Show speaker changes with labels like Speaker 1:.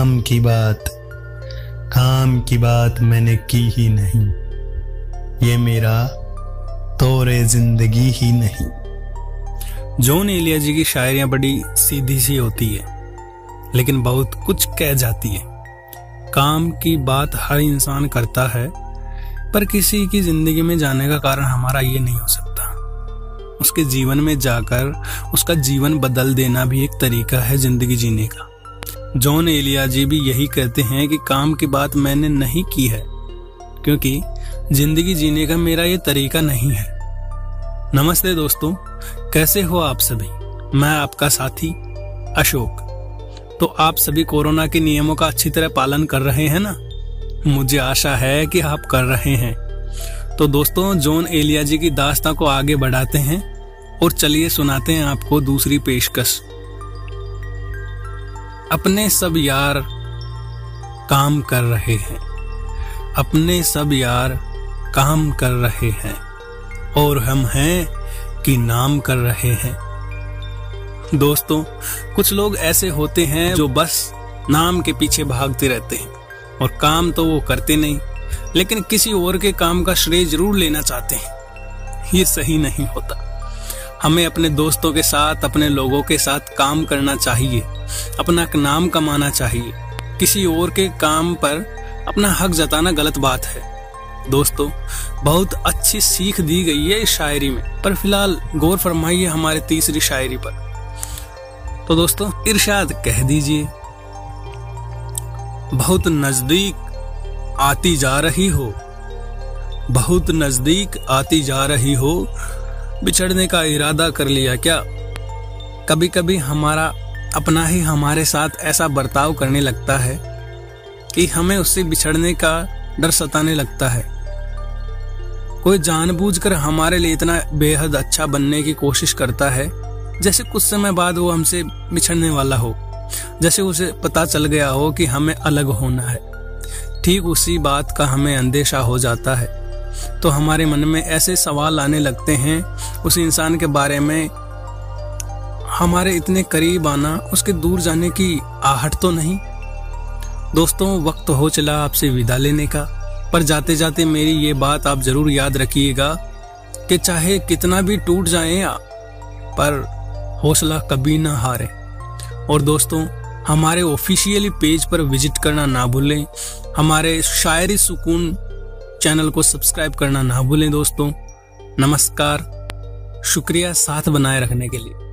Speaker 1: काम की बात, काम की बात मैंने की ही नहीं। ये मेरा तोरे ज़िंदगी ही नहीं।
Speaker 2: जॉन एलिया जी की शायरियाँ बड़ी सीधी सी होती है, लेकिन बहुत कुछ कह जाती है। काम की बात हर इंसान करता है, पर किसी की ज़िंदगी में जाने का कारण हमारा ये नहीं हो सकता। उसके जीवन में जाकर उसका जीवन बदल देना भी एक तरीका है ज़िंदगी जीने का। जॉन एलिया जी भी यही कहते हैं कि काम की बात मैंने नहीं की है, क्योंकि ज़िंदगी जीने का मेरा ये तरीका नहीं है। नमस्ते दोस्तों, कैसे हो आप सभी? मैं आपका साथी, अशोक। तो आप सभी कोरोना के नियमों का अच्छी तरह पालन कर रहे हैं ना? मुझे आशा है कि आप कर रहे हैं। तो दोस्तों, जॉन एलिया जी की दास्ता को आगे बढ़ाते हैं और चलिए सुनाते हैं आपको दूसरी पेशकश। अपने सब यार काम कर रहे हैं। अपने सब यार काम कर रहे हैं। और हम हैं कि नाम कर रहे हैं। दोस्तों, कुछ लोग ऐसे होते हैं जो बस नाम के पीछे भागते रहते हैं। और काम तो वो करते नहीं, लेकिन किसी और के काम का श्रेय ज़रूर लेना चाहते हैं। ये सही नहीं होता। हमें अपने दोस्तों के साथ, अपने लोगों के साथ काम करना चाहिए, अपना नाम कमाना चाहिए। किसी और के काम पर अपना हक जताना गलत बात है। दोस्तों, बहुत अच्छी सीख दी गई है इस शायरी में, पर फ़िलहाल गौर फरमाइए हमारे तीसरी शायरी पर। तो दोस्तों, इरशाद कह दीजिए, बहुत नज़दीक आती जा रही हो, बहुत नज़दीक आती जा रही हो बिछड़ने का इरादा कर लिया क्या? कभी कभी हमारा, अपना ही हमारे साथ ऐसा बर्ताव करने लगता है कि हमें उससे बिछड़ने का डर सताने लगता है। कोई जानबूझकर हमारे लिए इतना बेहद अच्छा बनने की कोशिश करता है, जैसे कुछ समय बाद वो हमसे बिछड़ने वाला हो, जैसे उसे पता चल गया हो कि हमें अलग होना है। ठीक उसी बात का हमें अंदेशा हो जाता है। तो हमारे मन में ऐसे सवाल आने लगते हैं उस इंसान के बारे में हमारे इतने करीब आना, उसके दूर जाने की आहट तो नहीं। दोस्तों, वक्त हो चला आपसे विदा लेने का, पर जाते जाते मेरी ये बात आप ज़रूर याद रखिएगा कि चाहे कितना भी टूट जाए पर हौसला कभी ना हारे। और दोस्तों, हमारे ऑफिशियली पेज पर विज़िट करना ना भूलें, हमारे शायरी सुकून चैनल को सब्सक्राइब करना ना भूलें दोस्तों। नमस्कार। शुक्रिया साथ बनाए रखने के लिए।